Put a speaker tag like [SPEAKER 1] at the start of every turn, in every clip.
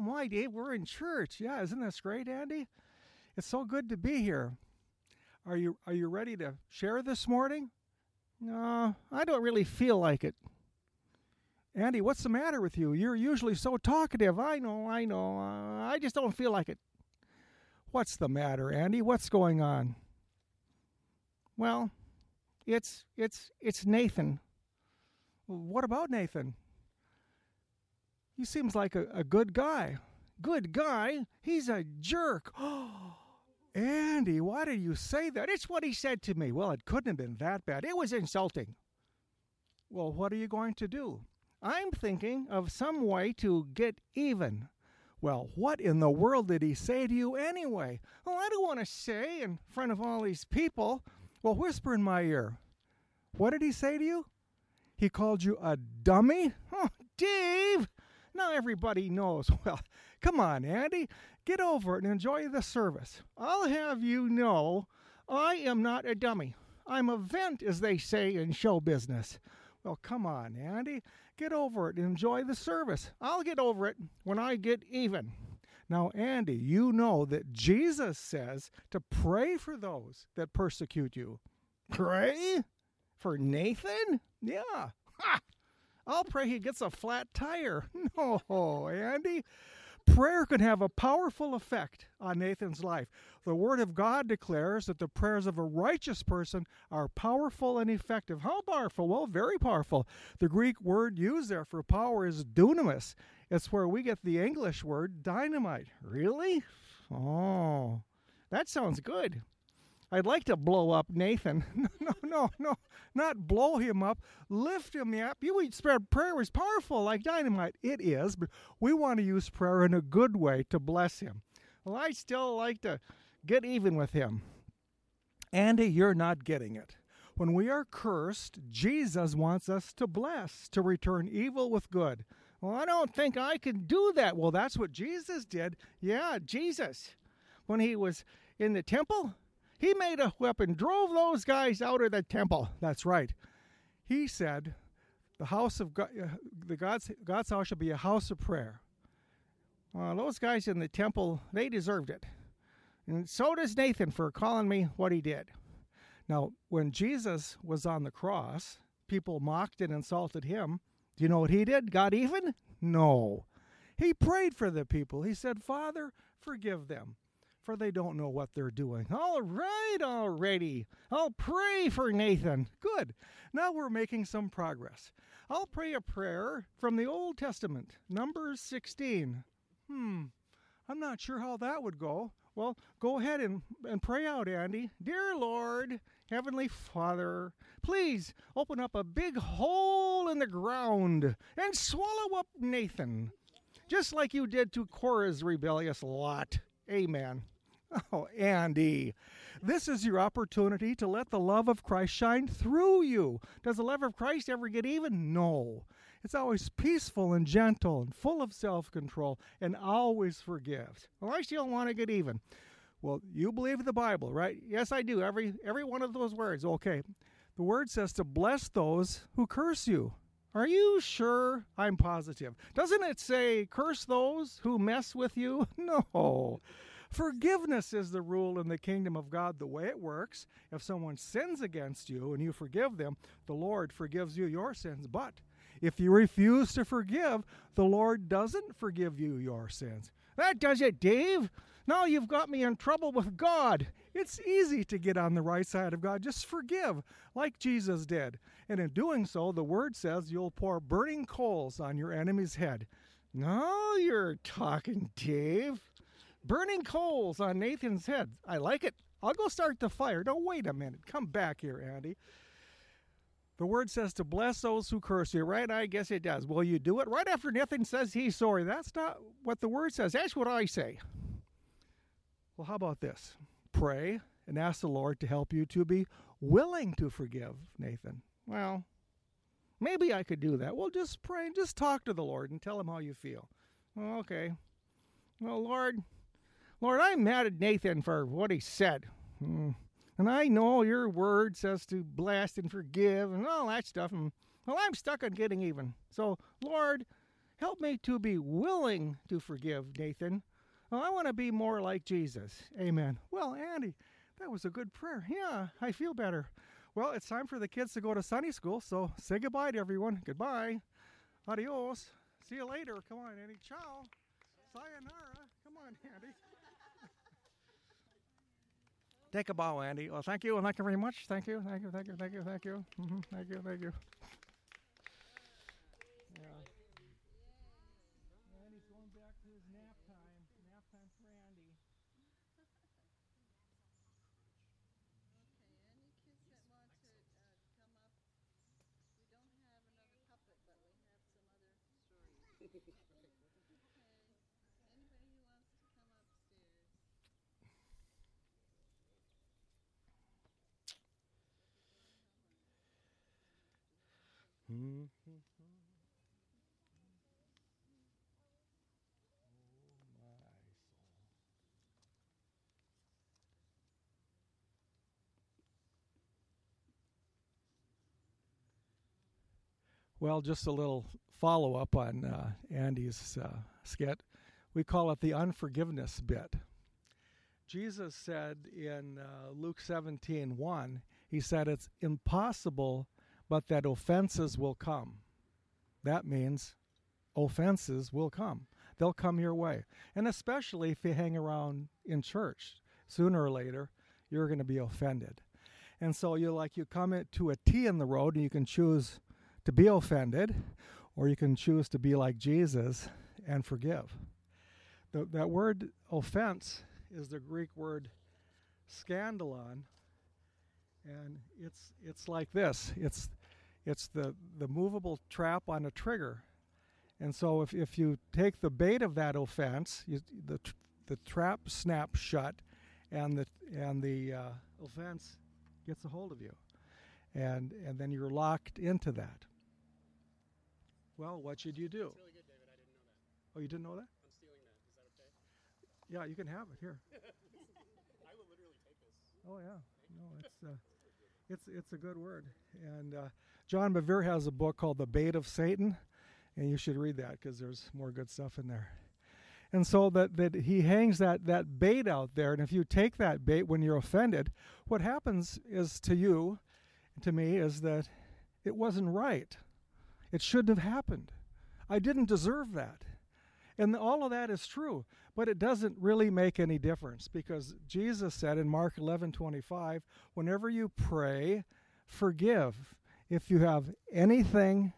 [SPEAKER 1] Oh my, Dave, we're in church. Yeah, isn't this great, Andy? It's so good to be here. Are you are you ready to share this morning? No, I don't really feel like it. Andy, what's the matter with you? You're usually so talkative. I know, I know. Uh, I just don't feel like it. What's the matter, Andy? What's going on? Well, it's it's it's Nathan. What about Nathan? He seems like a, a good guy. Good guy? He's a jerk. Andy, why did you say that? It's what he said to me. Well, it couldn't have been that bad. It was insulting. Well, what are you going to do? I'm thinking of some way to get even. Well, what in the world did he say to you anyway? Well, I don't want to say in front of all these people. Well, whisper in my ear. What did he say to you? He called you a dummy? Oh, Dave! Now everybody knows. Well, come on, Andy. Get over it and enjoy the service. I'll have you know I am not a dummy. I'm a vent, as they say in show business. Well, come on, Andy. Get over it and enjoy the service. I'll get over it when I get even. Now, Andy, you know that Jesus says to pray for those that persecute you. Pray? For Nathan? Yeah. Ha! I'll pray he gets a flat tire. No, Andy. Prayer can have a powerful effect on Nathan's life. The Word of God declares that the prayers of a righteous person are powerful and effective. How powerful? Well, very powerful. The Greek word used there for power is dunamis. It's where we get the English word dynamite. Really? Oh, that sounds good. I'd like to blow up Nathan. No, no, no, no, not blow him up. Lift him up. You spread prayer is powerful like dynamite. It is, but we want to use prayer in a good way to bless him. Well, I still like to get even with him. Andy, you're not getting it. When we are cursed, Jesus wants us to bless, to return evil with good. Well, I don't think I can do that. Well, that's what Jesus did. Yeah, Jesus. When he was in the temple, he made a whip and drove those guys out of the temple. That's right. He said, "The house of God, uh, the God's God's house shall be a house of prayer." Well, those guys in the temple, they deserved it, and so does Nathan for calling me what he did. Now, when Jesus was on the cross, people mocked and insulted him. Do you know what he did? Got even? No. He prayed for the people. He said, Father, forgive them for they don't know what they're doing. All right, already. I'll pray for Nathan. Good. Now we're making some progress. I'll pray a prayer from the Old Testament, Numbers 16. Hmm, I'm not sure how that would go. Well, go ahead and, and pray out, Andy. Dear Lord, Heavenly Father, please open up a big hole in the ground and swallow up Nathan, just like you did to Korah's rebellious lot. Amen. Oh, Andy, this is your opportunity to let the love of Christ shine through you. Does the love of Christ ever get even? No. It's always peaceful and gentle and full of self control and always forgives. Well, I still want to get even. Well, you believe the Bible, right? Yes, I do. Every every one of those words. Okay. The word says to bless those who curse you. Are you sure? I'm positive. Doesn't it say curse those who mess with you? No. Forgiveness is the rule in the kingdom of God. The way it works, if someone sins against you and you forgive them, the Lord forgives you your sins. But if you refuse to forgive, the Lord doesn't forgive you your sins. That does it, Dave. Now you've got me in trouble with God. It's easy to get on the right side of God. Just forgive, like Jesus did. And in doing so, the word says you'll pour burning coals on your enemy's head. Now you're talking, Dave. Burning coals on Nathan's head. I like it. I'll go start the fire. No, wait a minute. Come back here, Andy. The word says to bless those who curse you, right? I guess it does. Will you do it? Right after Nathan says he's sorry. That's not what the word says. That's what I say. Well, how about this? Pray and ask the Lord to help you to be willing to forgive Nathan. Well, maybe I could do that. Well, just pray and just talk to the Lord and tell him how you feel. Okay. Well, Lord, Lord, I'm mad at Nathan for what he said. Hmm. And I know your word says to bless and forgive and all that stuff. And well, I'm stuck on getting even. So, Lord, Help me to be willing to forgive, Nathan. Well, I want to be more like Jesus. Amen. Well, Andy, that was a good prayer. Yeah, I feel better. Well, it's time for the kids to go to Sunday school, so say goodbye to everyone. Goodbye. Adios. See you later. Come on, Andy. Ciao. Sayonara. Come on, Andy. Take a bow, Andy. Well, thank you. Thank you very much. Thank you. Thank you. Thank you. Thank you. Thank you. Mm-hmm. Thank you. Thank you. Yeah. Andy's going back to his nap time. Nap time for Andy. Well, just a little follow up on uh, Andy's uh, skit. We call it the unforgiveness bit. Jesus said in uh, Luke 17 1, he said, It's impossible but that offenses will come. That means offenses will come. They'll come your way. And especially if you hang around in church, sooner or later, you're going to be offended. And so you're like you come to a T in the road and you can choose to be offended or you can choose to be like Jesus and forgive. The, that word offense is the Greek word scandalon and it's it's like this. It's it's the, the movable trap on a trigger. And so if, if you take the bait of that offense, you, the, the trap snaps shut and the, and the uh, offense gets a hold of you. And, and then you're locked into that. Well, what should you do?
[SPEAKER 2] Really good, David. I didn't know that.
[SPEAKER 1] Oh, you didn't know that?
[SPEAKER 2] I'm stealing that. Is that okay?
[SPEAKER 1] Yeah, you can have it here.
[SPEAKER 2] I will literally take this.
[SPEAKER 1] Oh yeah, no, it's uh, it's it's a good word. And uh, John Bevere has a book called The Bait of Satan, and you should read that because there's more good stuff in there. And so that that he hangs that that bait out there, and if you take that bait when you're offended, what happens is to you, to me, is that it wasn't right. It shouldn't have happened. I didn't deserve that. And all of that is true, but it doesn't really make any difference because Jesus said in Mark 11:25, whenever you pray, forgive if you have anything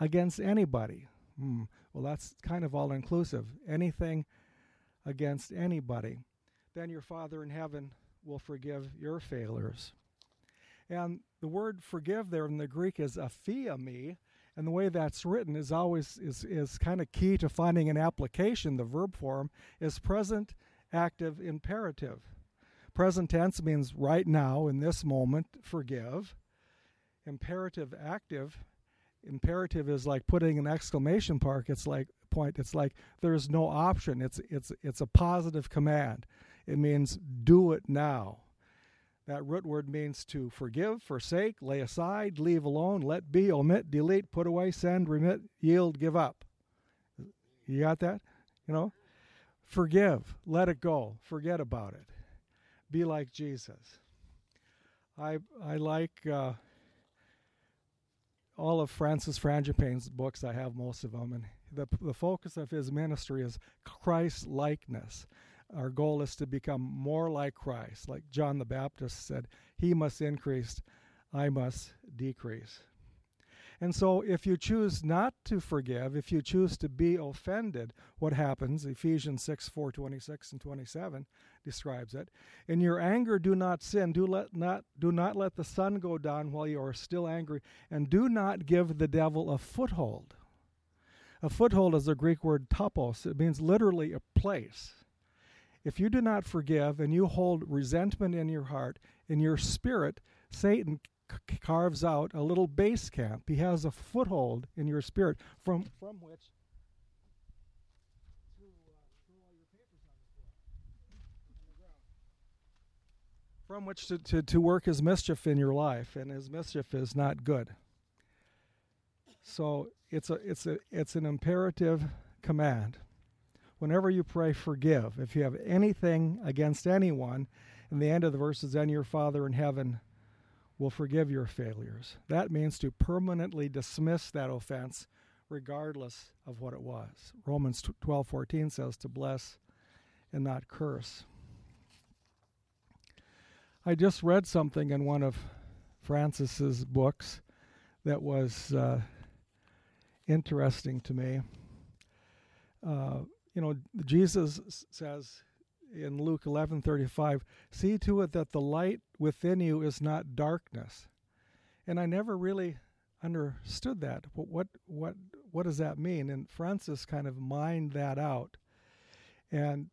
[SPEAKER 1] against anybody. Hmm. Well, that's kind of all inclusive. Anything against anybody. Then your Father in heaven will forgive your failures. And the word forgive there in the Greek is aphiemi, and the way that's written is always is, is kind of key to finding an application. The verb form is present active imperative. Present tense means right now, in this moment, forgive. Imperative active. Imperative is like putting an exclamation mark. It's like point. It's like there's no option. It's it's it's a positive command. It means do it now. That root word means to forgive, forsake, lay aside, leave alone, let be, omit, delete, put away, send, remit, yield, give up. You got that? You know? Forgive, let it go, forget about it. Be like Jesus. I I like uh, all of Francis Frangipane's books. I have most of them, and the the focus of his ministry is Christ likeness. Our goal is to become more like Christ. Like John the Baptist said, He must increase, I must decrease. And so, if you choose not to forgive, if you choose to be offended, what happens? Ephesians 6 4 26 and 27 describes it. In your anger, do not sin. Do, let not, do not let the sun go down while you are still angry, and do not give the devil a foothold. A foothold is the Greek word topos, it means literally a place. If you do not forgive and you hold resentment in your heart, in your spirit, Satan c- carves out a little base camp. He has a foothold in your spirit from, from which. From which to, to, to work his mischief in your life, and his mischief is not good. So it's a it's a it's an imperative command. Whenever you pray, forgive. If you have anything against anyone, in the end of the verse is then your Father in heaven will forgive your failures. That means to permanently dismiss that offense regardless of what it was. Romans 12:14 says to bless and not curse. I just read something in one of Francis's books that was uh, interesting to me. Uh, you know, Jesus says in Luke 11:35, "See to it that the light within you is not darkness." And I never really understood that. What what what what does that mean? And Francis kind of mined that out. And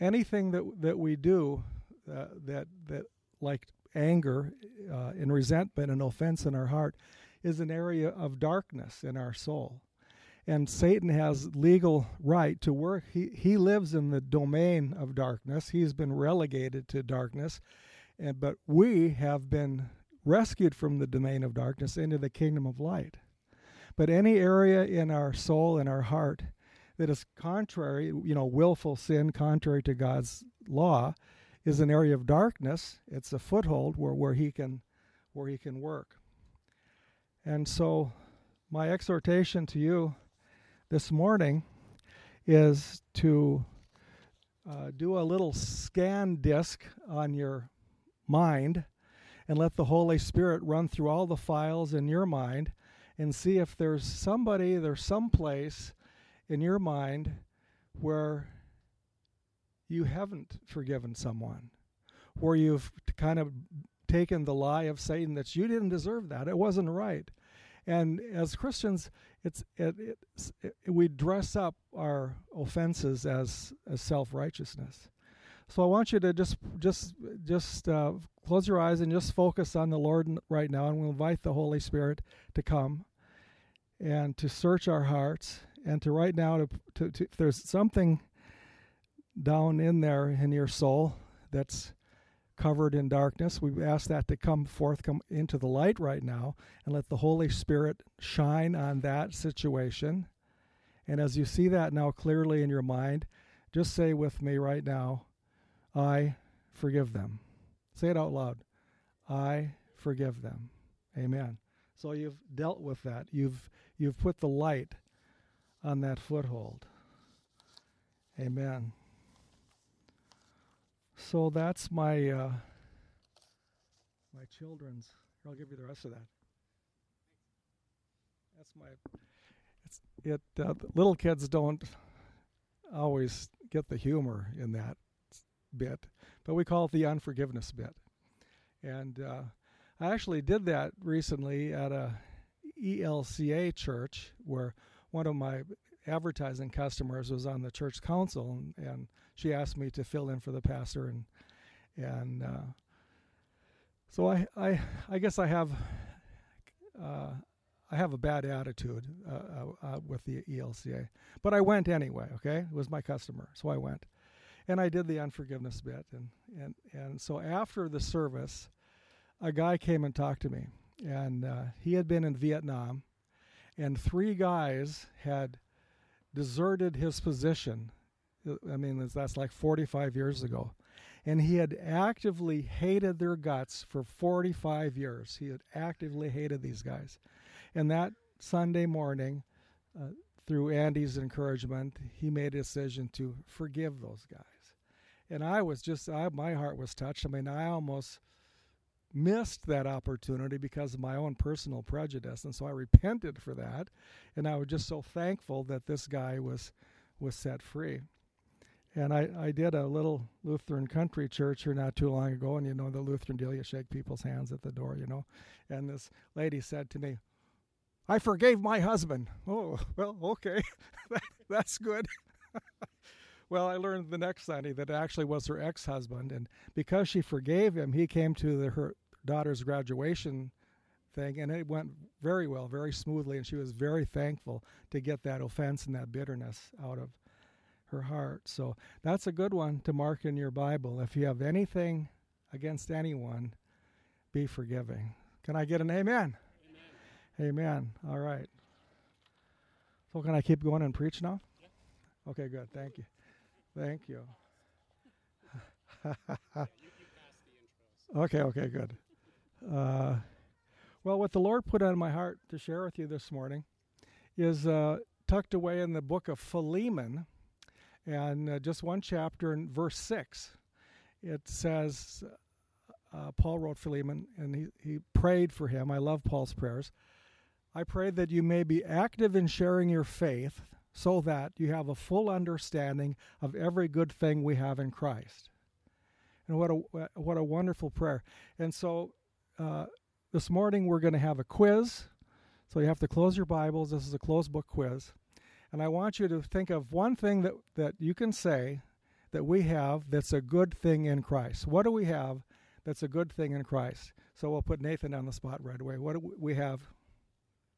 [SPEAKER 1] anything that that we do uh, that that like anger uh, and resentment and offense in our heart is an area of darkness in our soul and satan has legal right to work he, he lives in the domain of darkness he's been relegated to darkness and but we have been rescued from the domain of darkness into the kingdom of light but any area in our soul and our heart that is contrary you know willful sin contrary to god's law is an area of darkness. It's a foothold where, where he can where he can work. And so my exhortation to you this morning is to uh, do a little scan disc on your mind and let the Holy Spirit run through all the files in your mind and see if there's somebody, there's some place in your mind where you haven't forgiven someone, where you've kind of taken the lie of Satan that you didn't deserve that, it wasn't right. And as Christians, it's it, it, it, we dress up our offenses as as self righteousness. So I want you to just just just uh, close your eyes and just focus on the Lord right now, and we'll invite the Holy Spirit to come and to search our hearts and to right now to, to, to if there's something down in there in your soul that's covered in darkness. We ask that to come forth, come into the light right now, and let the Holy Spirit shine on that situation. And as you see that now clearly in your mind, just say with me right now, I forgive them. Say it out loud. I forgive them. Amen. So you've dealt with that. You've you've put the light on that foothold. Amen. So that's my uh, my children's. I'll give you the rest of that. That's my. It's it. Uh, little kids don't always get the humor in that bit, but we call it the unforgiveness bit. And uh, I actually did that recently at a ELCA church where one of my advertising customers was on the church council, and, and she asked me to fill in for the pastor, and and uh, so I, I I guess I have uh, I have a bad attitude uh, uh, with the ELCA, but I went anyway. Okay, it was my customer, so I went, and I did the unforgiveness bit, and and and so after the service, a guy came and talked to me, and uh, he had been in Vietnam, and three guys had deserted his position. I mean, that's like 45 years ago. And he had actively hated their guts for 45 years. He had actively hated these guys. And that Sunday morning, uh, through Andy's encouragement, he made a decision to forgive those guys. And I was just, I, my heart was touched. I mean, I almost missed that opportunity because of my own personal prejudice and so I repented for that and I was just so thankful that this guy was was set free. And I, I did a little Lutheran country church here not too long ago, and you know the Lutheran deal, you shake people's hands at the door, you know. And this lady said to me, I forgave my husband. Oh, well, okay. that, that's good. well, I learned the next Sunday that it actually was her ex husband. And because she forgave him, he came to the, her daughter's graduation thing, and it went very well, very smoothly, and she was very thankful to get that offense and that bitterness out of her heart. So that's a good one to mark in your Bible. If you have anything against anyone, be forgiving. Can I get an amen? Amen. Amen. All right. So can I keep going and preach now? Okay, good. Thank you. Thank you. Okay, okay, good. Uh, well, what the Lord put on my heart to share with you this morning is uh, tucked away in the book of Philemon, and uh, just one chapter in verse 6. It says, uh, Paul wrote Philemon, and he, he prayed for him. I love Paul's prayers. I pray that you may be active in sharing your faith so that you have a full understanding of every good thing we have in Christ. And what a what a wonderful prayer. And so uh, this morning we're going to have a quiz. So you have to close your Bibles. This is a closed book quiz. And I want you to think of one thing that, that you can say that we have that's a good thing in Christ. What do we have that's a good thing in Christ? So we'll put Nathan on the spot right away. What do we have?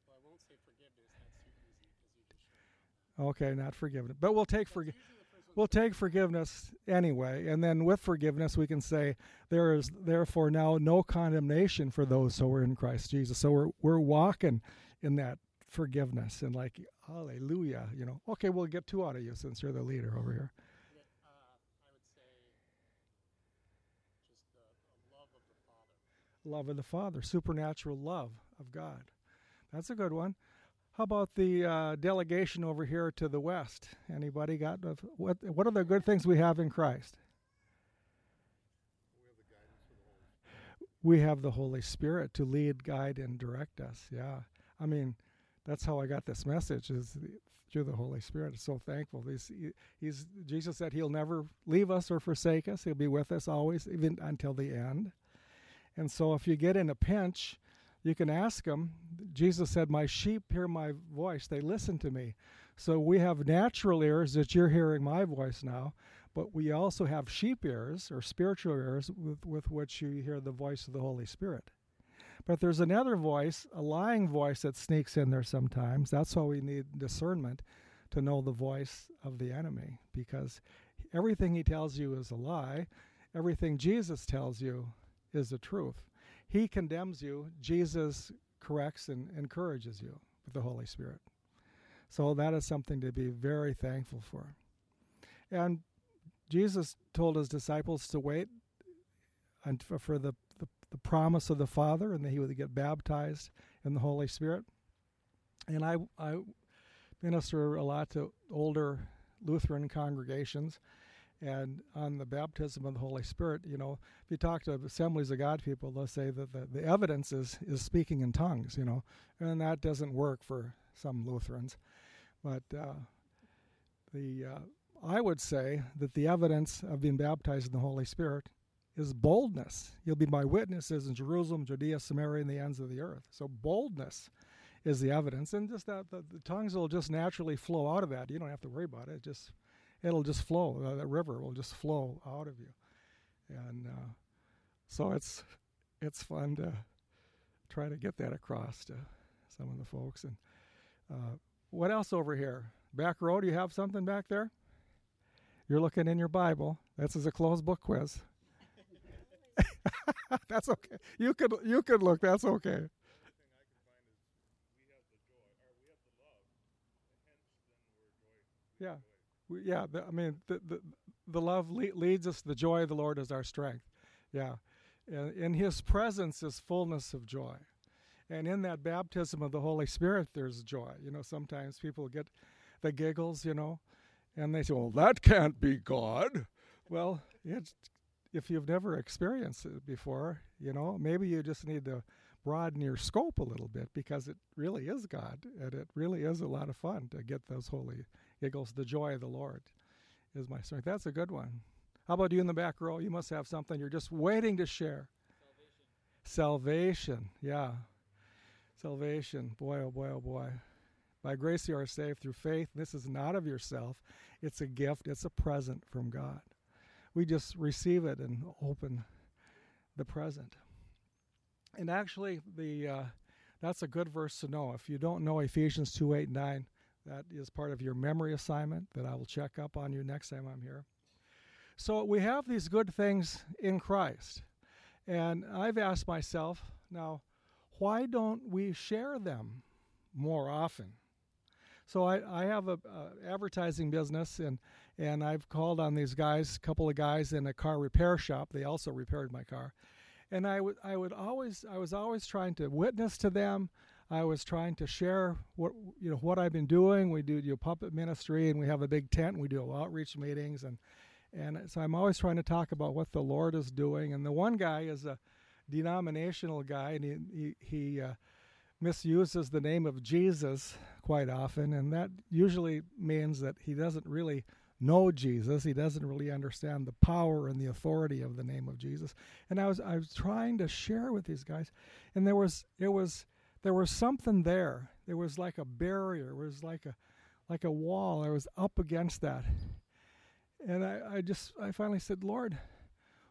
[SPEAKER 2] Well, I won't say forgiveness. That's too easy because you just showed.
[SPEAKER 1] Okay, not forgiveness. But we'll take forgiveness.
[SPEAKER 2] usually the first one.
[SPEAKER 1] We'll take forgiveness anyway, and then with forgiveness, we can say there is therefore now no condemnation for those who are in Christ Jesus. So we're we're walking in that forgiveness and like hallelujah, you know. Okay, we'll get two out of you since you're the leader over here.
[SPEAKER 2] Uh, I would say just the, the love of the Father.
[SPEAKER 1] Love of the Father, supernatural love of God. That's a good one. How about the uh, delegation over here to the west? Anybody got what? What are the good things we have in Christ? we have the Holy Spirit to lead, guide, and direct us. Yeah, I mean, that's how I got this message is through the Holy Spirit. So thankful. He's, he's Jesus said He'll never leave us or forsake us. He'll be with us always, even until the end. And so, if you get in a pinch, you can ask Him. Jesus said, "My sheep hear my voice; they listen to me." So we have natural ears that you're hearing my voice now, but we also have sheep ears or spiritual ears with, with which you hear the voice of the Holy Spirit. But there's another voice, a lying voice that sneaks in there sometimes. That's why we need discernment to know the voice of the enemy because everything he tells you is a lie. Everything Jesus tells you is the truth. He condemns you, Jesus corrects and encourages you with the Holy Spirit. So that is something to be very thankful for. And Jesus told his disciples to wait and for, the, the, the promise of the Father and that he would get baptized in the Holy Spirit. And I, I minister a lot to older Lutheran congregations. And on the baptism of the Holy Spirit, you know, if you talk to assemblies of God people, they'll say that the, the evidence is, is speaking in tongues, you know, and that doesn't work for some Lutherans. But uh, the uh, I would say that the evidence of being baptized in the Holy Spirit is boldness. You'll be my witnesses in Jerusalem, Judea, Samaria, and the ends of the earth. So boldness is the evidence, and just that the, the tongues will just naturally flow out of that. You don't have to worry about it. it just it'll just flow. Uh, the river will just flow out of you, and uh, so it's it's fun to try to get that across to some of the folks. And uh, what else over here? Back row, do you have something back there? You're looking in your Bible. This is a closed book quiz. That's okay. You could you could look. That's okay. Yeah, we, yeah. The, I mean, the the, the love le- leads us. The joy of the Lord is our strength. Yeah, and in His presence is fullness of joy, and in that baptism of the Holy Spirit, there's joy. You know, sometimes people get the giggles. You know, and they say, "Well, that can't be God." Well, if you've never experienced it before, you know, maybe you just need to broaden your scope a little bit because it really is God and it really is a lot of fun to get those holy giggles. The joy of the Lord is my strength. That's a good one. How about you in the back row? You must have something you're just waiting to share. Salvation. Salvation. Yeah. Salvation. Boy, oh boy, oh boy. By grace you are saved through faith. This is not of yourself, it's a gift, it's a present from God we just receive it and open the present. And actually, the uh, that's a good verse to know. If you don't know Ephesians 2 8 9, that is part of your memory assignment that I will check up on you next time I'm here. So we have these good things in Christ. And I've asked myself, now, why don't we share them more often? So I, I have a, a advertising business and and I've called on these guys, a couple of guys in a car repair shop. They also repaired my car, and I would I would always I was always trying to witness to them. I was trying to share what you know what I've been doing. We do know, puppet ministry, and we have a big tent. And we do outreach meetings, and and so I'm always trying to talk about what the Lord is doing. And the one guy is a denominational guy, and he he, he uh, misuses the name of Jesus quite often, and that usually means that he doesn't really know Jesus. He doesn't really understand the power and the authority of the name of Jesus. And I was I was trying to share with these guys, and there was it was there was something there. There was like a barrier. It was like a like a wall. I was up against that. And I, I just I finally said, Lord,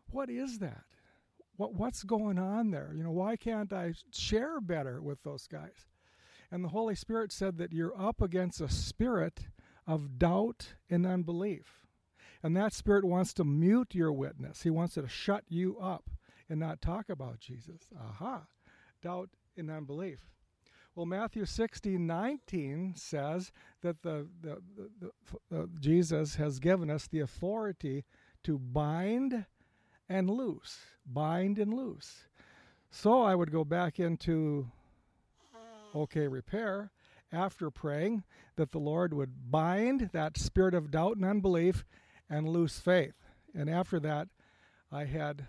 [SPEAKER 1] what is that? What what's going on there? You know, why can't I share better with those guys? And the Holy Spirit said that you're up against a spirit of doubt and unbelief. And that spirit wants to mute your witness. He wants to shut you up and not talk about Jesus. Aha. Doubt and unbelief. Well, Matthew 16, 19 says that the, the, the, the, uh, Jesus has given us the authority to bind and loose. Bind and loose. So I would go back into OK Repair after praying that the Lord would bind that spirit of doubt and unbelief and loose faith. And after that, I had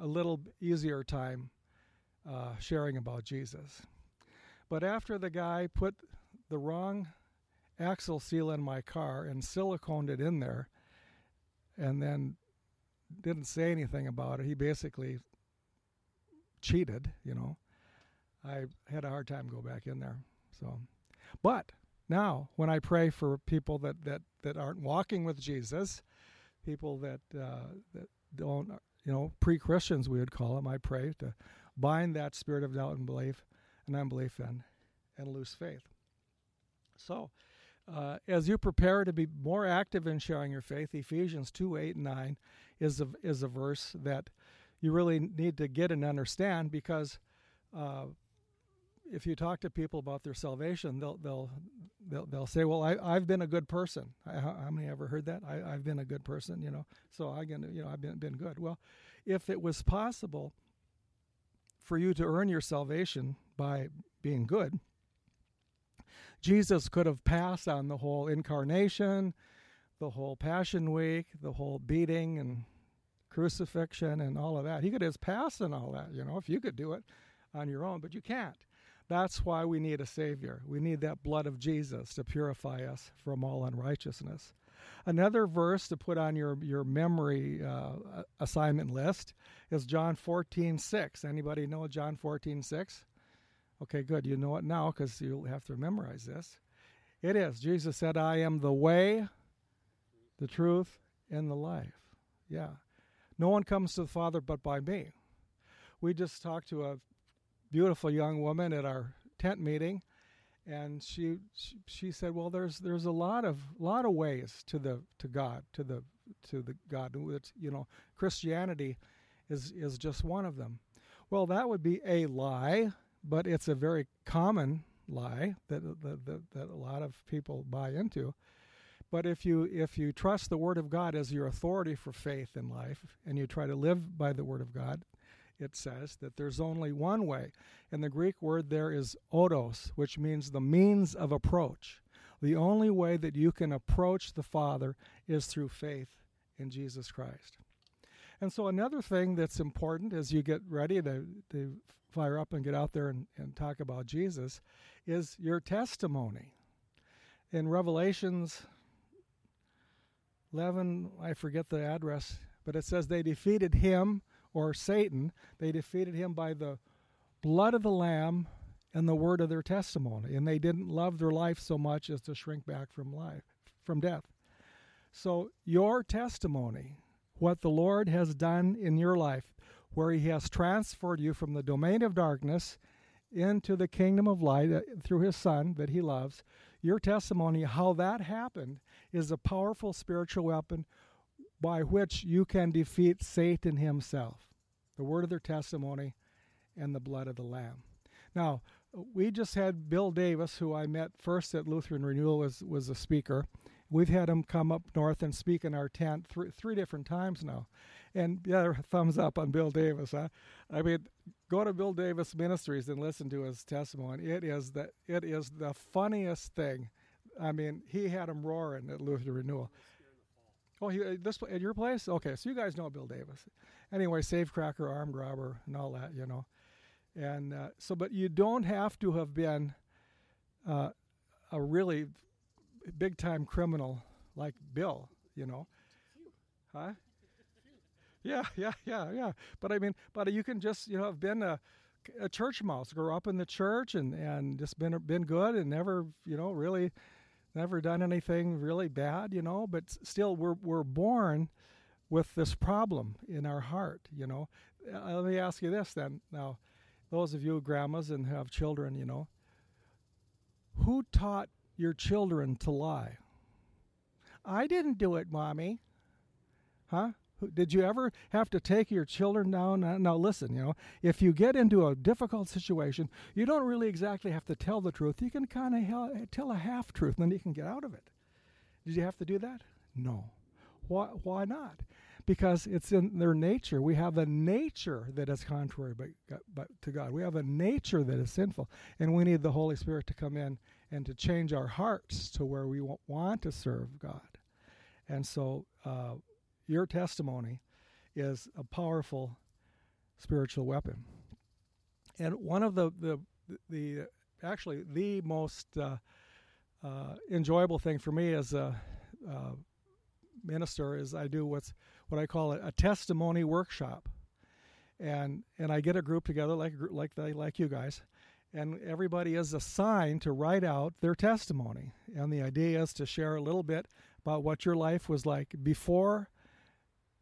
[SPEAKER 1] a little easier time uh, sharing about Jesus. But after the guy put the wrong axle seal in my car and siliconed it in there and then didn't say anything about it, he basically cheated, you know. I had a hard time go back in there. So, but now when I pray for people that that that aren't walking with Jesus, people that uh, that don't, you know, pre-Christians we would call them, I pray to bind that spirit of doubt and belief and unbelief and and lose faith. So, uh, as you prepare to be more active in sharing your faith, Ephesians 2 8 and 9 is a, is a verse that you really need to get and understand because uh, if you talk to people about their salvation, they'll they'll they'll, they'll say, "Well, I, I've been a good person." I, how many ever heard that? I, I've been a good person, you know. So I can, you know, I've been been good. Well, if it was possible for you to earn your salvation by being good, Jesus could have passed on the whole incarnation, the whole Passion Week, the whole beating and crucifixion and all of that. He could have passed on all that, you know, if you could do it on your own, but you can't. That's why we need a Savior. We need that blood of Jesus to purify us from all unrighteousness. Another verse to put on your, your memory uh, assignment list is John 14, 6. Anybody know John 14, 6? Okay, good. You know it now because you'll have to memorize this. It is. Jesus said, I am the way, the truth, and the life. Yeah. No one comes to the Father but by me. We just talked to a beautiful young woman at our tent meeting, and she, she she said, "Well, there's there's a lot of lot of ways to the to God to the to the God. It's, you know, Christianity is is just one of them." Well, that would be a lie, but it's a very common lie that that, that, that a lot of people buy into. But if you if you trust the Word of God as your authority for faith in life, and you try to live by the Word of God, it says that there's only one way. And the Greek word there is odos, which means the means of approach. The only way that you can approach the Father is through faith in Jesus Christ. And so, another thing that's important as you get ready to, to fire up and get out there and, and talk about Jesus is your testimony. In Revelations 11, I forget the address, but it says they defeated him or Satan, they defeated him by the blood of the Lamb and the word of their testimony. And they didn't love their life so much as to shrink back from life, from death. So your testimony, what the Lord has done in your life, where he has transferred you from the domain of darkness into the kingdom of light uh, through his son that he loves, your testimony, how that happened, is a powerful spiritual weapon by which you can defeat Satan himself. The word of their testimony and the blood of the Lamb. Now, we just had Bill Davis, who I met first at Lutheran Renewal, was was a speaker. We've had him come up north and speak in our tent three, three different times now. And yeah, thumbs up on Bill Davis. Huh? I mean, go to Bill Davis Ministries and listen to his testimony. It is the it is the funniest thing. I mean, he had him roaring at Lutheran Renewal. Oh, he, uh, this at your place? Okay, so you guys know Bill Davis. Anyway, safecracker, armed robber, and all that, you know. And uh, so, but you don't have to have been uh, a really big time criminal like Bill, you know. Huh? Yeah, yeah, yeah, yeah. But I mean, but you can just you know have been a, a church mouse, grow up in the church, and and just been been good, and never you know really, never done anything really bad, you know. But still, we're we're born with this problem in our heart, you know. Uh, let me ask you this then. Now, those of you grandmas and have children, you know, who taught your children to lie? I didn't do it, mommy. Huh? Did you ever have to take your children down? Now, listen, you know, if you get into a difficult situation, you don't really exactly have to tell the truth. You can kind of tell a half truth, and then you can get out of it. Did you have to do that? No. Why, why not? Because it's in their nature. We have a nature that is contrary but, but to God. We have a nature that is sinful, and we need the Holy Spirit to come in and to change our hearts to where we want to serve God. And so, uh, your testimony is a powerful spiritual weapon. And one of the the the actually the most uh, uh, enjoyable thing for me as a uh, minister is I do what's what I call a, a, testimony workshop, and and I get a group together like like they, like you guys, and everybody is assigned to write out their testimony, and the idea is to share a little bit about what your life was like before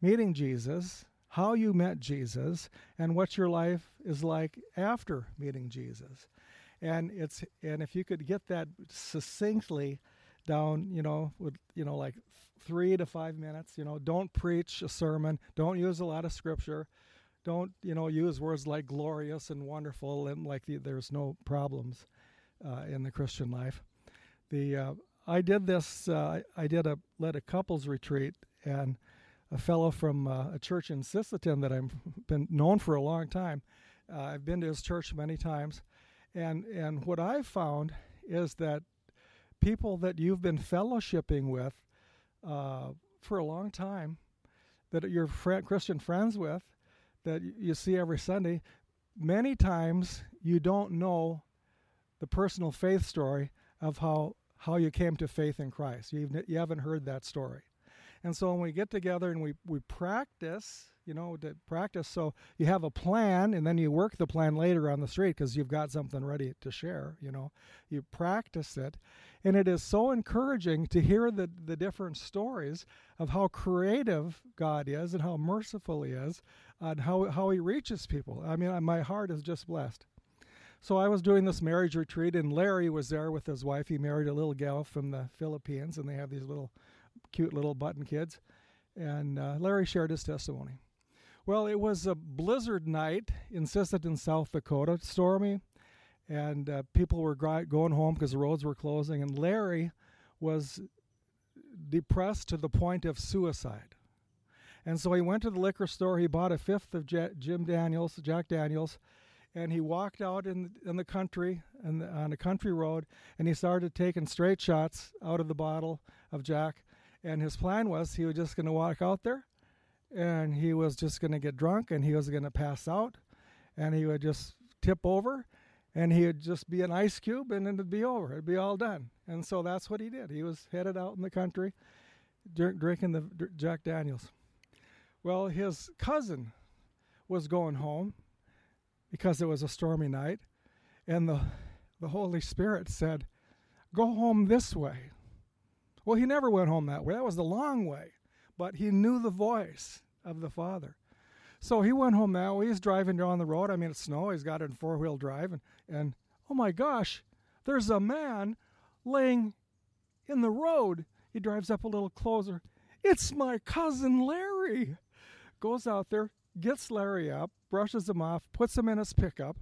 [SPEAKER 1] meeting Jesus, how you met Jesus, and what your life is like after meeting Jesus. And it's and if you could get that succinctly down, you know, with you know like 3 to 5 minutes, you know, don't preach a sermon, don't use a lot of scripture. Don't, you know, use words like glorious and wonderful and like the, there's no problems uh, in the Christian life. The uh, I did this. Uh, I did a led a couples retreat, and a fellow from uh, a church in Sisseton that I've been known for a long time. Uh, I've been to his church many times, and and what I've found is that people that you've been fellowshipping with uh, for a long time, that you're friend, Christian friends with, that you see every Sunday, many times you don't know the personal faith story of how how you came to faith in Christ. You've, you haven't heard that story. And so when we get together and we, we practice, you know, to practice, so you have a plan and then you work the plan later on the street because you've got something ready to share, you know. You practice it. And it is so encouraging to hear the, the different stories of how creative God is and how merciful He is and how, how He reaches people. I mean, my heart is just blessed. So I was doing this marriage retreat, and Larry was there with his wife. He married a little gal from the Philippines, and they have these little cute little button kids. And uh, Larry shared his testimony. Well, it was a blizzard night in Sisseton, South Dakota, stormy, and uh, people were going home because the roads were closing. And Larry was depressed to the point of suicide. And so he went to the liquor store. He bought a fifth of J- Jim Daniels, Jack Daniels, and he walked out in in the country and on a country road, and he started taking straight shots out of the bottle of Jack and his plan was he was just going to walk out there and he was just going to get drunk and he was going to pass out and he would just tip over and he would just be an ice cube and it'd be over. It'd be all done. And so that's what he did. He was headed out in the country drink, drinking the Jack Daniels. Well, his cousin was going home because it was a stormy night and the the Holy Spirit said, "Go home this way." Well, he never went home that way. That was the long way. But he knew the voice of the Father. So he went home that way. He's driving down the road. I mean, it's snow. He's got it in four wheel drive. And, and oh my gosh, there's a man laying in the road. He drives up a little closer. It's my cousin Larry. Goes out there, gets Larry up, brushes him off, puts him in his pickup,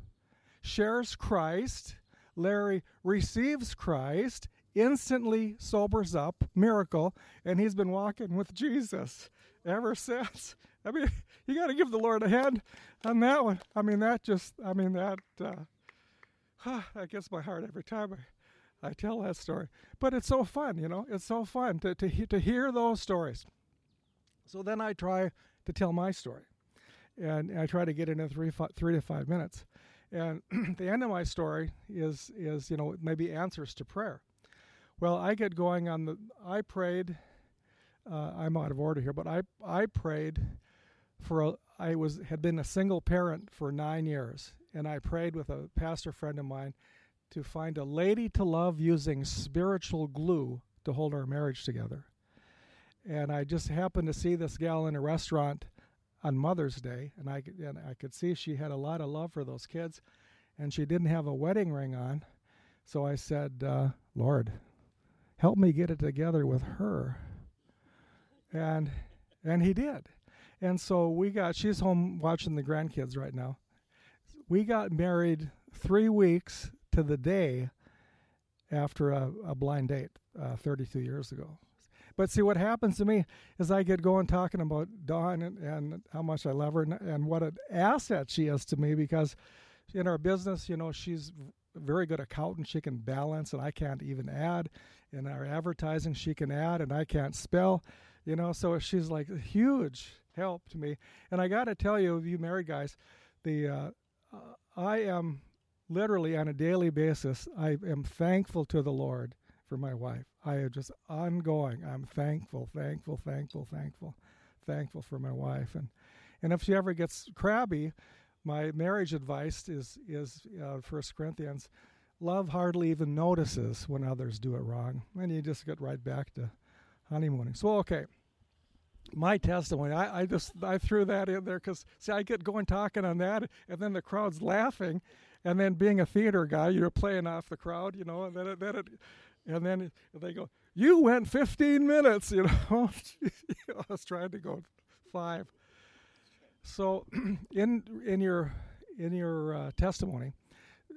[SPEAKER 1] shares Christ. Larry receives Christ, instantly sobers up, miracle, and he's been walking with Jesus ever since. I mean, you got to give the Lord a hand on that one. I mean, that just, I mean, that, uh, that gets my heart every time I, I tell that story. But it's so fun, you know, it's so fun to, to, to hear those stories. So then I try to tell my story. And I try to get it in three, five, three to five minutes. And the end of my story is, is, you know, maybe answers to prayer. Well, I get going on the, I prayed, uh, I'm out of order here, but I, I prayed for a, I was had been a single parent for nine years, and I prayed with a pastor friend of mine to find a lady to love using spiritual glue to hold our marriage together. And I just happened to see this gal in a restaurant on Mother's Day, and I and I could see she had a lot of love for those kids, and she didn't have a wedding ring on, so I said, uh, "Lord, help me get it together with her." And and He did and so we got, she's home watching the grandkids right now. We got married three weeks to the day after a, a blind date uh, 32 years ago. But see, what happens to me is I get going talking about Dawn and, and how much I love her and, and what an asset she is to me because in our business, you know, she's very good accountant. She can balance, and I can't even add. In our advertising, she can add, and I can't spell. You know, so she's like a huge help to me. And I got to tell you, you married guys, the uh, I am literally on a daily basis. I am thankful to the Lord for my wife. I am just ongoing. I'm thankful, thankful, thankful, thankful, thankful for my wife. And and if she ever gets crabby, my marriage advice is is uh, First Corinthians. Love hardly even notices when others do it wrong, and you just get right back to honeymooning. So okay my testimony. I, I just I threw that in there because see I get going talking on that, and then the crowd's laughing, and then being a theater guy, you're playing off the crowd, you know, and then it, then it, and then they go, "You went 15 minutes," you know. I was trying to go five. So, in in your in your uh, testimony,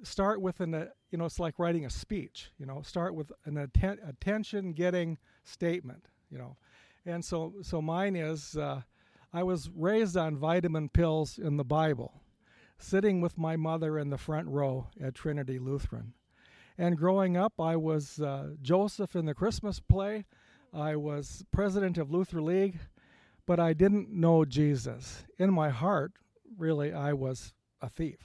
[SPEAKER 1] start with an uh, you know it's like writing a speech. You know, start with an atten- attention getting statement. You know and so, so mine is uh, I was raised on vitamin pills in the Bible, sitting with my mother in the front row at Trinity Lutheran. And growing up, I was uh, Joseph in the Christmas play. I was president of Luther League, but I didn't know Jesus. In my heart, really, I was a thief.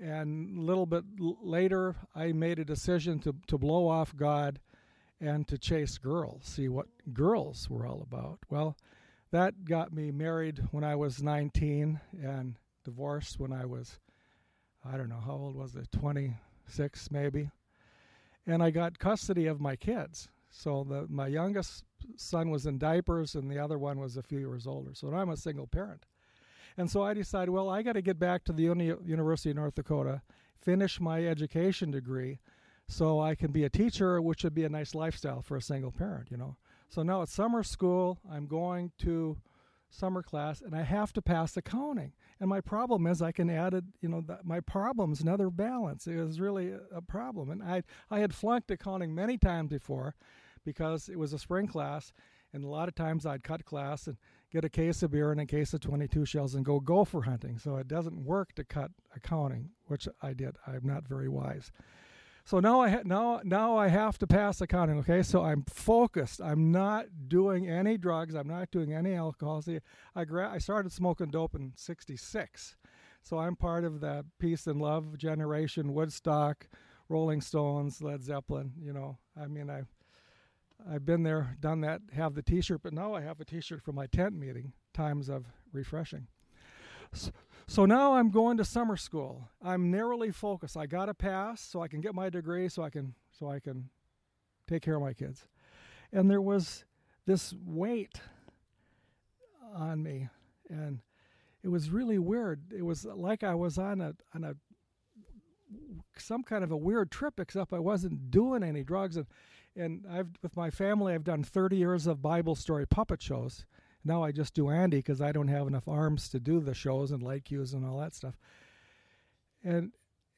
[SPEAKER 1] And a little bit later, I made a decision to, to blow off God and to chase girls, see what girls were all about. Well, that got me married when I was 19 and divorced when I was, I don't know, how old was it, 26 maybe. And I got custody of my kids. So the, my youngest son was in diapers and the other one was a few years older. So I'm a single parent. And so I decided, well, I got to get back to the Uni- University of North Dakota, finish my education degree so I can be a teacher, which would be a nice lifestyle for a single parent, you know. So now it's summer school, I'm going to summer class, and I have to pass accounting. And my problem is I can add it, you know, that my problem's another balance. It was really a problem. And I, I had flunked accounting many times before because it was a spring class, and a lot of times I'd cut class and get a case of beer and a case of 22 shells and go gopher hunting. So it doesn't work to cut accounting, which I did. I'm not very wise. So now I ha- now now I have to pass accounting. Okay, so I'm focused. I'm not doing any drugs. I'm not doing any alcohol. See, I gra- I started smoking dope in '66, so I'm part of the peace and love generation. Woodstock, Rolling Stones, Led Zeppelin. You know, I mean, I I've been there, done that, have the T-shirt, but now I have a T-shirt for my tent meeting. Times of refreshing. So, now I'm going to summer school. I'm narrowly focused. I got to pass so I can get my degree so I can so I can take care of my kids. And there was this weight on me and it was really weird. It was like I was on a on a some kind of a weird trip except I wasn't doing any drugs and and I've with my family I've done 30 years of Bible story puppet shows now I just do Andy because I don't have enough arms to do the shows and light cues and all that stuff. And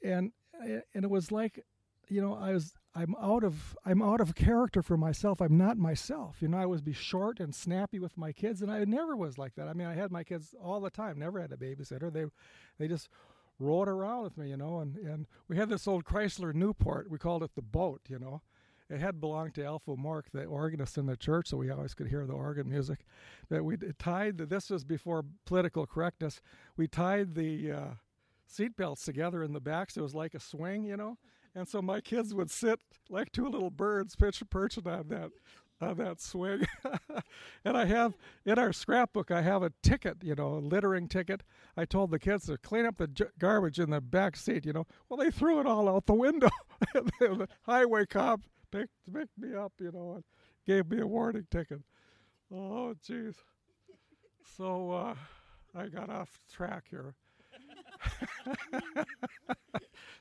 [SPEAKER 1] and eh, and it was like you know i was i'm out of i'm out of character for myself. I'm not myself. You know i was be short and snappy with my kids and i never was like that. I mean i had my kids all the time never had a babysitter. They they just rode around with me you know and and we had this old chrysler newport. We called it the boat you know it had belonged to Alpha Mark, the organist in the church, so we always could hear the organ music. That we tied the, this was before political correctness. We tied the uh, seat belts together in the back, so it was like a swing, you know. And so my kids would sit like two little birds pitch perching on that on that swing. and I have in our scrapbook, I have a ticket, you know, a littering ticket. I told the kids to clean up the j- garbage in the back seat, you know. Well, they threw it all out the window. the highway cop picked picked me up, you know, and gave me a warning ticket. Oh, jeez. So uh, I got off track here.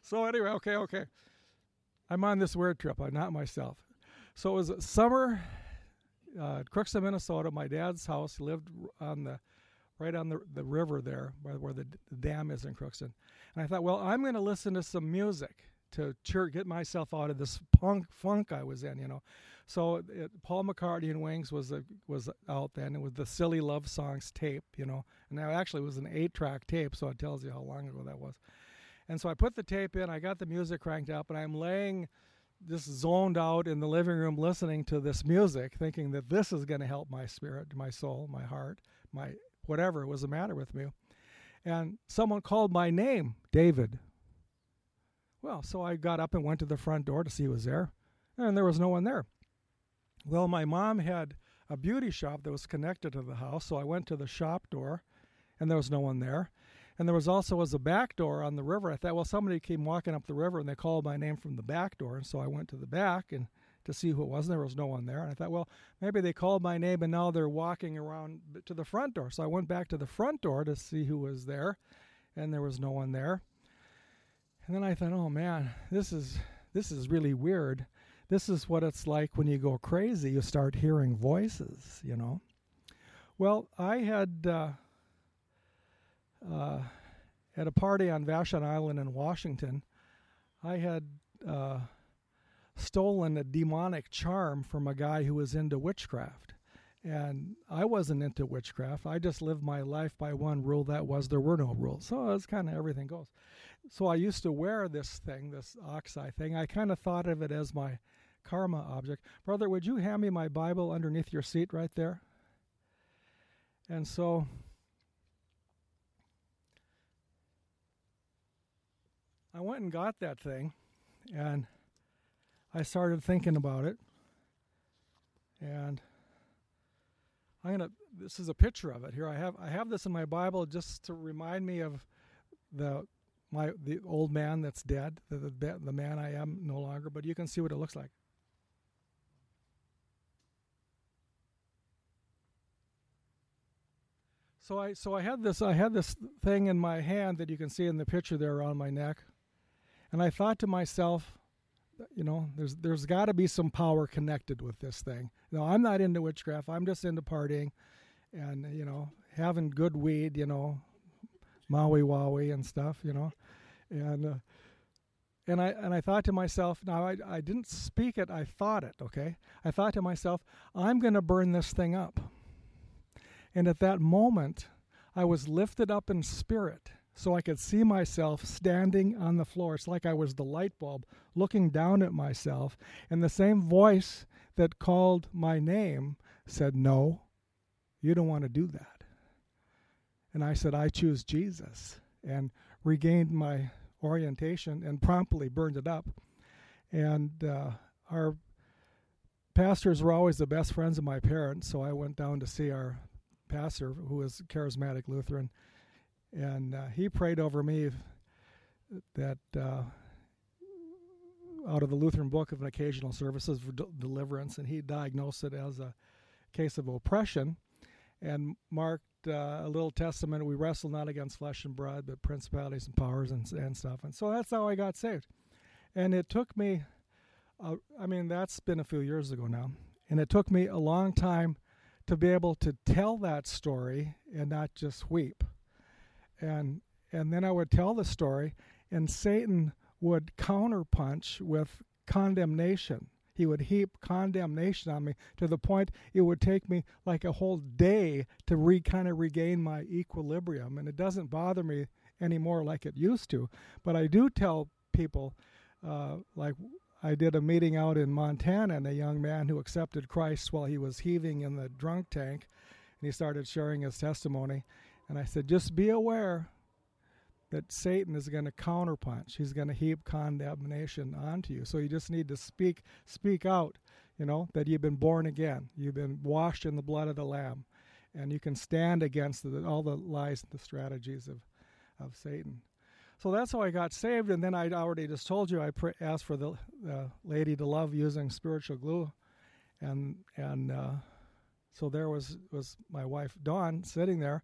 [SPEAKER 1] so anyway, okay, okay. I'm on this weird trip. I'm not myself. So it was summer uh, Crookston, Minnesota. My dad's house. He lived on the right on the the river there, where, where the dam is in Crookston. And I thought, well, I'm going to listen to some music to get myself out of this punk funk I was in, you know. So it, Paul McCartney and Wings was a, was out then. It was the Silly Love Songs tape, you know, and that actually was an eight-track tape, so it tells you how long ago that was. And so I put the tape in, I got the music cranked up, and I'm laying just zoned out in the living room listening to this music, thinking that this is going to help my spirit, my soul, my heart, my whatever was the matter with me. And someone called my name, David. Well, so I got up and went to the front door to see who was there, and there was no one there. Well, my mom had a beauty shop that was connected to the house, so I went to the shop door, and there was no one there. And there was also was a back door on the river. I thought, well, somebody came walking up the river, and they called my name from the back door, and so I went to the back and to see who it was, and there was no one there. And I thought, well, maybe they called my name, and now they're walking around to the front door. So I went back to the front door to see who was there, and there was no one there. And then I thought, oh man, this is this is really weird. This is what it's like when you go crazy. You start hearing voices, you know. Well, I had uh, uh, at a party on Vashon Island in Washington. I had uh, stolen a demonic charm from a guy who was into witchcraft. And I wasn't into witchcraft. I just lived my life by one rule that was there were no rules. So it's kind of everything goes so I used to wear this thing, this oxeye thing. I kind of thought of it as my karma object. Brother, would you hand me my Bible underneath your seat right there? And so I went and got that thing and I started thinking about it. And I'm gonna this is a picture of it here. I have I have this in my Bible just to remind me of the my the old man that's dead, the, the the man I am no longer, but you can see what it looks like. So I so I had this I had this thing in my hand that you can see in the picture there around my neck, and I thought to myself, you know, there's there's got to be some power connected with this thing. Now I'm not into witchcraft. I'm just into partying, and you know, having good weed. You know, Maui Wowie and stuff, you know, and uh, and I and I thought to myself, now I I didn't speak it, I thought it, okay. I thought to myself, I'm going to burn this thing up, and at that moment, I was lifted up in spirit. So I could see myself standing on the floor. It's like I was the light bulb looking down at myself. And the same voice that called my name said, No, you don't want to do that. And I said, I choose Jesus, and regained my orientation and promptly burned it up. And uh, our pastors were always the best friends of my parents, so I went down to see our pastor, who was charismatic Lutheran, and uh, he prayed over me that uh, out of the Lutheran Book of Occasional Services for Deliverance, and he diagnosed it as a case of oppression and marked uh, a little testament. We wrestle not against flesh and blood, but principalities and powers and, and stuff. And so that's how I got saved. And it took me, uh, I mean, that's been a few years ago now. And it took me a long time to be able to tell that story and not just weep. And and then I would tell the story, and Satan would counterpunch with condemnation. He would heap condemnation on me to the point it would take me like a whole day to re kind of regain my equilibrium. And it doesn't bother me anymore like it used to. But I do tell people, uh, like I did a meeting out in Montana, and a young man who accepted Christ while he was heaving in the drunk tank, and he started sharing his testimony. And I said, just be aware that Satan is going to counterpunch. He's going to heap condemnation onto you. So you just need to speak speak out, you know, that you've been born again. You've been washed in the blood of the lamb and you can stand against the, all the lies and the strategies of of Satan. So that's how I got saved and then I already just told you I asked for the uh, lady to love using spiritual glue and and uh, so there was was my wife Dawn sitting there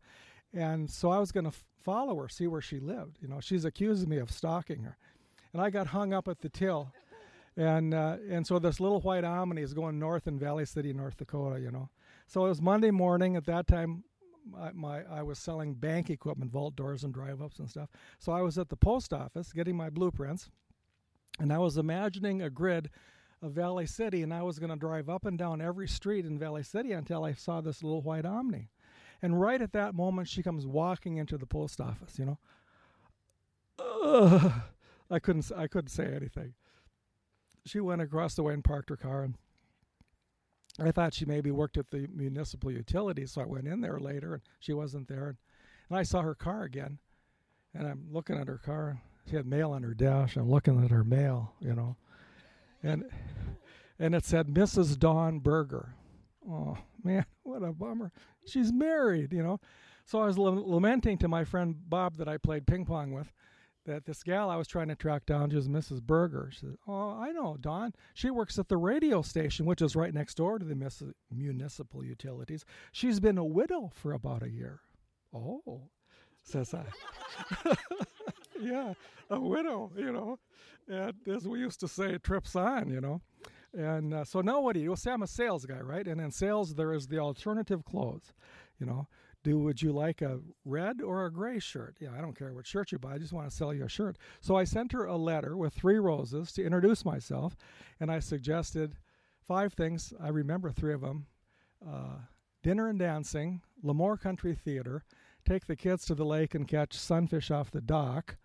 [SPEAKER 1] and so I was going to f- follow her, see where she lived. You know, she's accusing me of stalking her, and I got hung up at the till, and uh, and so this little white Omni is going north in Valley City, North Dakota. You know, so it was Monday morning. At that time, my, my I was selling bank equipment, vault doors and drive ups and stuff. So I was at the post office getting my blueprints, and I was imagining a grid of Valley City, and I was going to drive up and down every street in Valley City until I saw this little white Omni. And right at that moment, she comes walking into the post office. You know, Ugh. I couldn't. I couldn't say anything. She went across the way and parked her car, and I thought she maybe worked at the municipal utilities. So I went in there later, and she wasn't there. And, and I saw her car again, and I'm looking at her car. She had mail on her dash. I'm looking at her mail, you know, and and it said Mrs. Dawn Berger. Oh man, what a bummer. She's married, you know. So I was lamenting to my friend Bob that I played ping pong with that this gal I was trying to track down was Mrs. Berger. She said, "Oh, I know, Dawn. She works at the radio station, which is right next door to the municipal utilities. She's been a widow for about a year." Oh, says I. yeah, a widow, you know. And as we used to say, trips on, you know. And uh, so now what do you? Say I'm a sales guy, right? And in sales, there is the alternative close. You know, do would you like a red or a gray shirt? Yeah, I don't care what shirt you buy. I just want to sell you a shirt. So I sent her a letter with three roses to introduce myself, and I suggested five things. I remember three of them: uh, dinner and dancing, Lemoore Country Theater, take the kids to the lake and catch sunfish off the dock,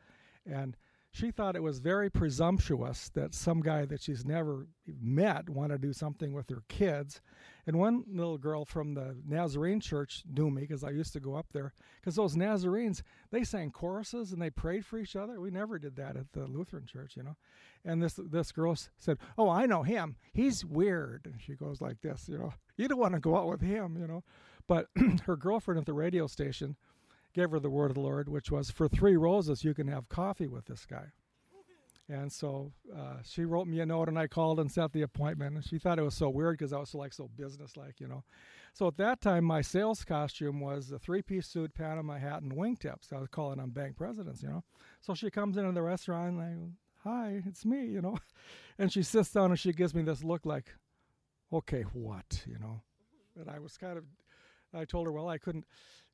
[SPEAKER 1] and she thought it was very presumptuous that some guy that she's never met wanted to do something with her kids. And one little girl from the Nazarene church knew me because I used to go up there. Because those Nazarenes, they sang choruses and they prayed for each other. We never did that at the Lutheran church, you know. And this this girl said, "Oh, I know him. He's weird." And she goes like this, you know. You don't want to go out with him, you know. But her girlfriend at the radio station gave her the word of the Lord, which was, For three roses, you can have coffee with this guy. And so uh, she wrote me a note, and I called and set the appointment. And she thought it was so weird because I was like so businesslike, you know. So at that time, my sales costume was a three-piece suit, Panama hat, and wingtips. I was calling on bank presidents, you know. So she comes into the restaurant, and I, hi, it's me, you know. And she sits down and she gives me this look like, okay, what, you know. And I was kind of, I told her, well, I couldn't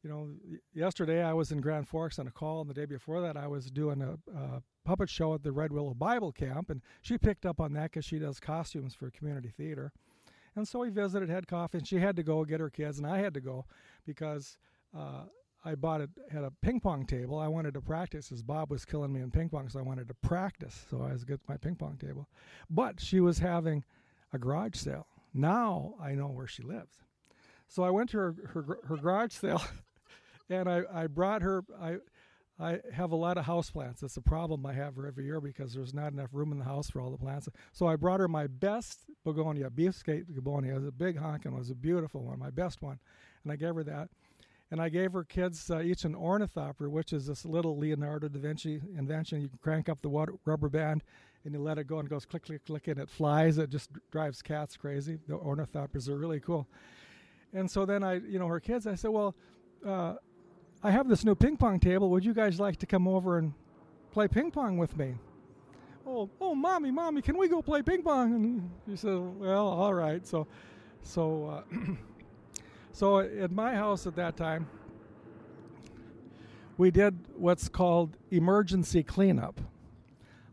[SPEAKER 1] you know, yesterday I was in Grand Forks on a call, and the day before that I was doing a, a puppet show at the Red Willow Bible Camp, and she picked up on that because she does costumes for community theater. And so we visited, had coffee, and she had to go get her kids, and I had to go because uh, I bought it had a ping pong table. I wanted to practice as Bob was killing me in ping pong, so I wanted to practice. So I was get my ping pong table, but she was having a garage sale. Now I know where she lives. So I went to her her, her garage sale and I, I brought her. I I have a lot of house plants. It's a problem I have every year because there's not enough room in the house for all the plants. So I brought her my best begonia, beefsteak begonia. It was a big honkin', it was a beautiful one, my best one, and I gave her that. And I gave her kids uh, each an ornithopter, which is this little Leonardo da Vinci invention. You can crank up the water, rubber band and you let it go and it goes click, click, click, and it flies. It just drives cats crazy. The ornithopters are really cool. And so then I, you know, her kids, I said, well, uh, I have this new ping pong table. Would you guys like to come over and play ping pong with me? Oh, oh, mommy, mommy, can we go play ping pong? And she said, well, all right. So, so, uh, so at my house at that time, we did what's called emergency cleanup.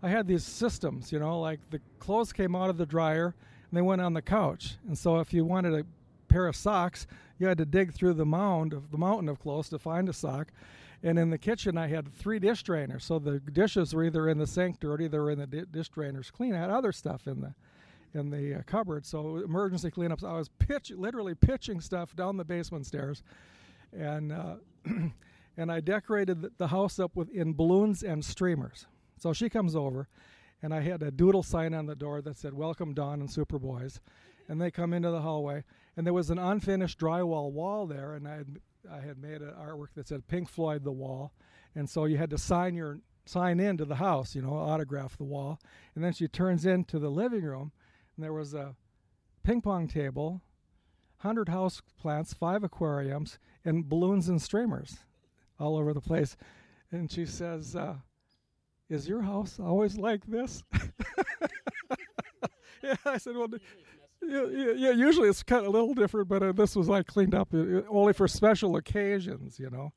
[SPEAKER 1] I had these systems, you know, like the clothes came out of the dryer and they went on the couch. And so if you wanted a pair of socks, you had to dig through the mound of the mountain of clothes to find a sock. And in the kitchen, I had three dish drainers. So the dishes were either in the sink dirty, they were in the di- dish drainers clean. I had other stuff in the in the uh, cupboard. So emergency cleanups. I was pitch, literally pitching stuff down the basement stairs, and uh, and I decorated the, house up with in balloons and streamers. So she comes over, and I had a doodle sign on the door that said "Welcome Dawn and Superboys," and they come into the hallway, and there was an unfinished drywall wall there, and I had I had made an artwork that said Pink Floyd the wall, and so you had to sign your sign in to the house, you know, autograph the wall, and then she turns into the living room, and there was a ping pong table, hundred house plants, five aquariums, and balloons and streamers all over the place, and she says. Uh, is your house always like this? yeah, I said, well, yeah, usually it's kind of a little different, but uh, this was like cleaned up uh, only for special occasions, you know.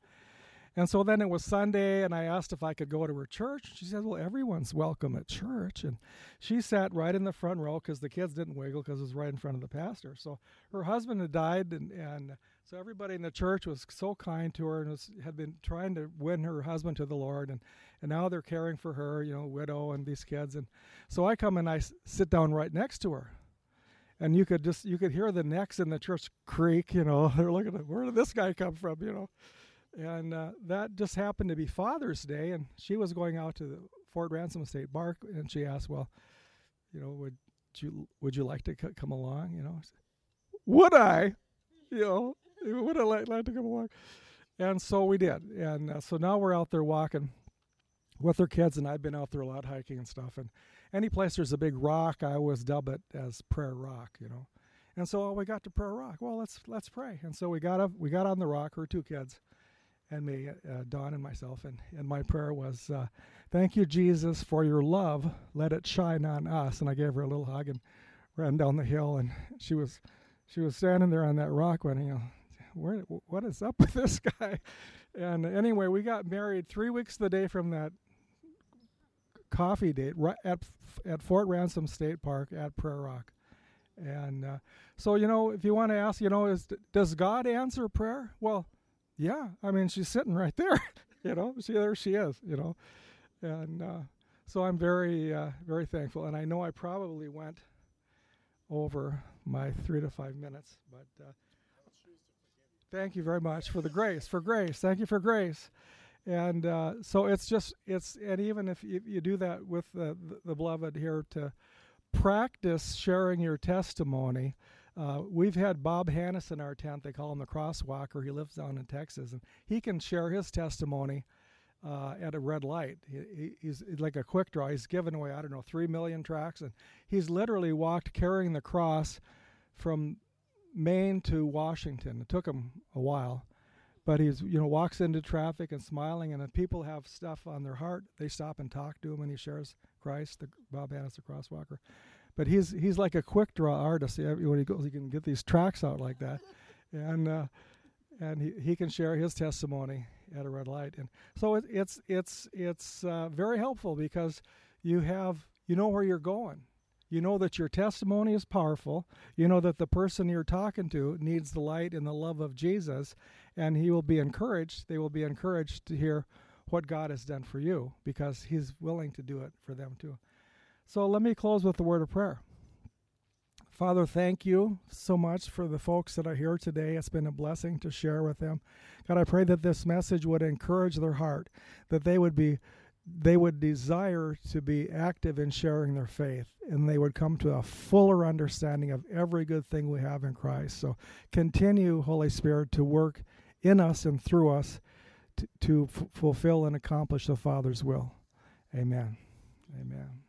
[SPEAKER 1] And so then it was Sunday, and I asked if I could go to her church. She said, Well, everyone's welcome at church. And she sat right in the front row because the kids didn't wiggle because it was right in front of the pastor. So her husband had died, and, and so everybody in the church was so kind to her and was, had been trying to win her husband to the Lord, and and now they're caring for her, you know, widow and these kids. And so I come and I s- sit down right next to her, and you could just you could hear the necks in the church creak. You know, they're looking at where did this guy come from? You know, and uh, that just happened to be Father's Day, and she was going out to the Fort Ransom State Park, and she asked, well, you know, would you would you like to c- come along? You know, would I? You know would have liked, liked to come along. And so we did. And uh, so now we're out there walking with our kids, and I've been out there a lot hiking and stuff. And any place there's a big rock, I always dub it as Prayer Rock, you know. And so we got to Prayer Rock. Well, let's let's pray. And so we got up, we got on the rock. her two kids, and me, uh, Dawn and myself. And and my prayer was, uh, "Thank you, Jesus, for your love. Let it shine on us." And I gave her a little hug and ran down the hill. And she was she was standing there on that rock, when you know, where, what is up with this guy? And anyway, we got married three weeks the day from that coffee date right at at Fort Ransom State Park at Prayer Rock. And uh, so, you know, if you want to ask, you know, is does God answer prayer? Well, yeah. I mean, she's sitting right there. you know, she there she is. You know, and uh, so I'm very uh, very thankful. And I know I probably went over my three to five minutes, but. Uh, Thank you very much for the grace, for grace. Thank you for grace. And uh, so it's just, it's, and even if you, you do that with the, the, beloved here to practice sharing your testimony, uh, we've had Bob Hannis in our tent. They call him the Crosswalker. He lives down in Texas, and he can share his testimony uh, at a red light. He, he's like a quick draw. He's given away, I don't know, three million tracts, and he's literally walked carrying the cross from Maine to Washington. It took him a while, but he's you know walks into traffic and smiling, and if people have stuff on their heart, they stop and talk to him, and he shares Christ. The Bob Hannis, the crosswalker, but he's he's like a quick draw artist. When he goes, he can get these tracts out like that, and uh, and he, he can share his testimony at a red light, and so it, it's it's it's uh, very helpful because you have you know where you're going. You know that your testimony is powerful. You know that the person you're talking to needs the light and the love of Jesus, and he will be encouraged. They will be encouraged to hear what God has done for you because he's willing to do it for them too. So let me close with the word of prayer. Father, thank you so much for the folks that are here today. It's been a blessing to share with them. God, I pray that this message would encourage their heart, that they would be they would desire to be active in sharing their faith and they would come to a fuller understanding of every good thing we have in Christ. So continue, Holy Spirit, to work in us and through us to, to f- fulfill and accomplish the Father's will. Amen. Amen.